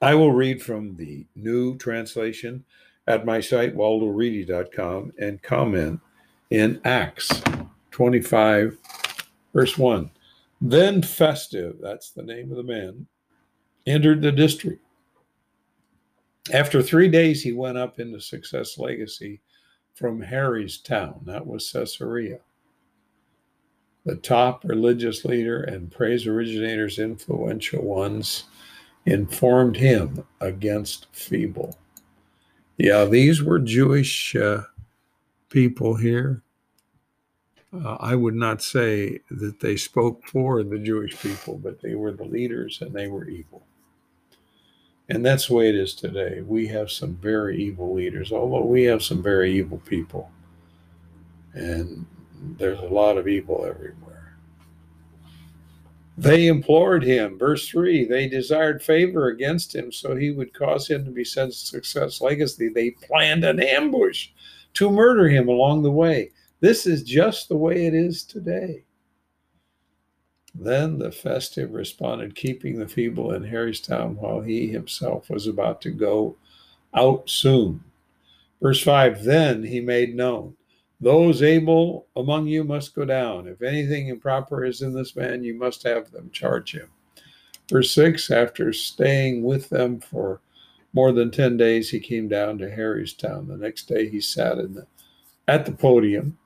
I will read from the new translation at my site, waldoreedy.com, and comment in Acts 25, verse 1. Then Festive, that's the name of the man, entered the district. After three days, he went up into Success Legacy from Harry's town, that was Caesarea. The top religious leader and praise originators, influential ones, informed him against Feeble. Yeah, these were Jewish uh, people here. Uh, I would not say that they spoke for the Jewish people, but they were the leaders and they were evil. And that's the way it is today. We have some very evil leaders, although we have some very evil people. And there's a lot of evil everywhere. They implored him, verse 3, they desired favor against him so he would cause him to be sent success legacy. They planned an ambush to murder him along the way. This is just the way it is today. Then the festive responded, keeping the feeble in Harrystown while he himself was about to go out soon. Verse 5 Then he made known, Those able among you must go down. If anything improper is in this man, you must have them charge him. Verse 6 After staying with them for more than 10 days, he came down to Harrystown. The next day he sat in the, at the podium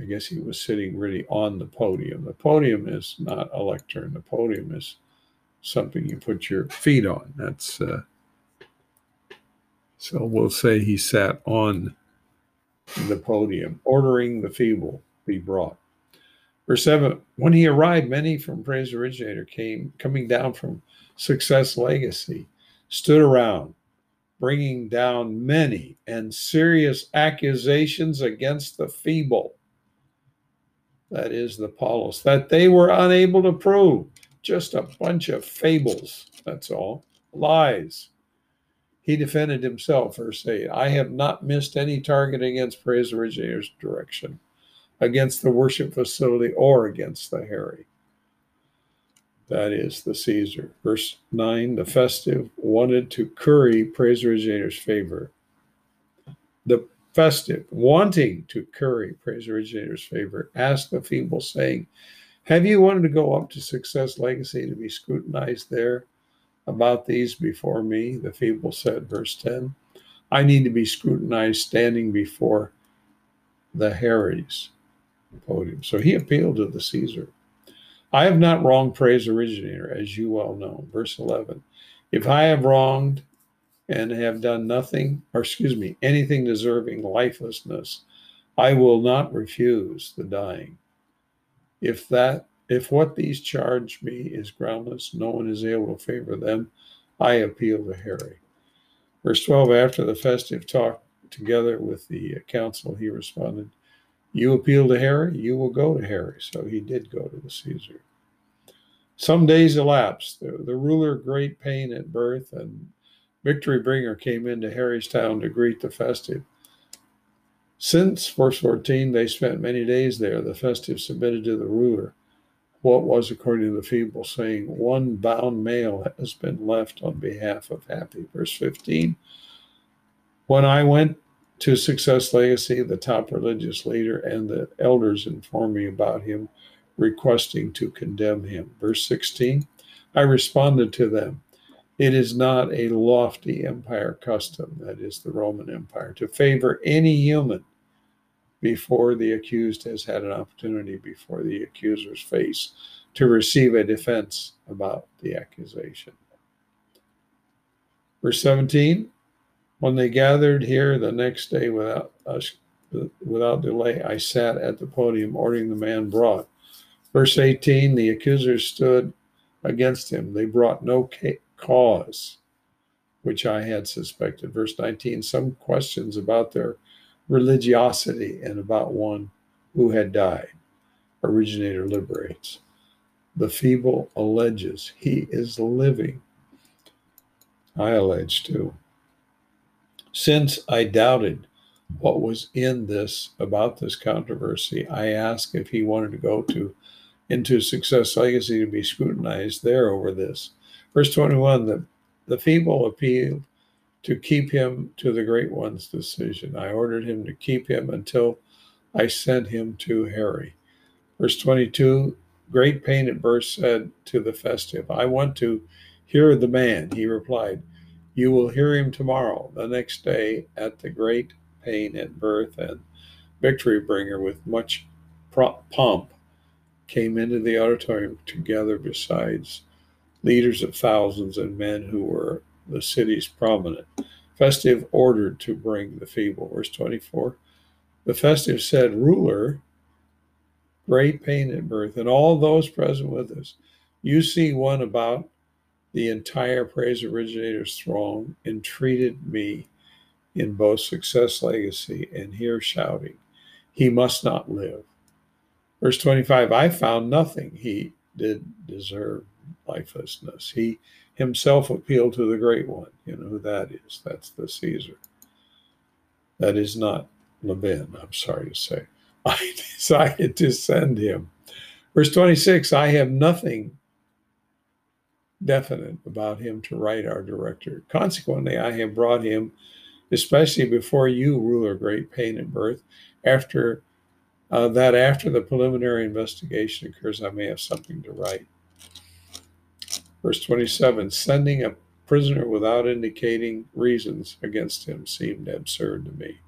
I guess he was sitting really on the podium. The podium is not a lectern. The podium is something you put your feet on. That's uh, so we'll say he sat on the podium, ordering the feeble be brought. Verse 7 When he arrived, many from Praise Originator came coming down from Success Legacy, stood around, bringing down many and serious accusations against the feeble that is the Apollos, that they were unable to prove. Just a bunch of fables, that's all. Lies. He defended himself, verse 8. I have not missed any target against Praise Originator's direction, against the worship facility, or against the Harry. That is the Caesar. Verse 9 The festive wanted to curry Praise Originator's favor. The festive, wanting to curry praise originator's favor, asked the feeble, saying, Have you wanted to go up to Success Legacy to be scrutinized there about these before me? The feeble said, verse 10, I need to be scrutinized standing before the Harry's podium. So he appealed to the Caesar. I have not wronged praise originator, as you well know. Verse 11, if I have wronged and have done nothing, or excuse me, anything deserving lifelessness, I will not refuse the dying. If that if what these charge me is groundless, no one is able to favor them, I appeal to Harry. Verse 12 After the festive talk together with the council, he responded, You appeal to Harry, you will go to Harry. So he did go to the Caesar. Some days elapsed. The, the ruler, great pain at birth and Victory Bringer came into Harrystown to greet the festive. Since verse 14, they spent many days there. The festive submitted to the ruler what was according to the feeble, saying, One bound male has been left on behalf of Happy. Verse 15, when I went to Success Legacy, the top religious leader and the elders informed me about him, requesting to condemn him. Verse 16, I responded to them. It is not a lofty empire custom, that is the Roman Empire, to favor any human before the accused has had an opportunity before the accuser's face to receive a defense about the accusation. Verse 17 When they gathered here the next day without us, without delay, I sat at the podium ordering the man brought. Verse 18 The accusers stood against him. They brought no cause, which I had suspected. Verse 19 some questions about their religiosity and about one who had died. Originator liberates. The feeble alleges he is living. I allege too. Since I doubted what was in this about this controversy, I asked if he wanted to go to into Success Legacy to be scrutinized there over this. Verse 21 the the feeble appealed to keep him to the great one's decision. I ordered him to keep him until I sent him to Harry. Verse 22 Great pain at birth said to the festive, I want to hear the man. He replied, You will hear him tomorrow. The next day, at the great pain at birth and victory bringer with much pomp, came into the auditorium together besides leaders of thousands and men who were the city's prominent. Festive ordered to bring the feeble. Verse 24. The festive said, Ruler, great pain at birth, and all those present with us. You see one about the entire praise originator's throng entreated me in both success legacy and here shouting, He must not live. Verse 25 I found nothing he did deserve lifelessness. He himself appeal to the great one. You know who that is? That's the Caesar. That is not Laban, I'm sorry to say. I decided to send him. Verse 26 I have nothing definite about him to write our director. Consequently, I have brought him, especially before you, ruler, great pain and birth, after uh, that after the preliminary investigation occurs, I may have something to write. Verse 27 Sending a prisoner without indicating reasons against him seemed absurd to me.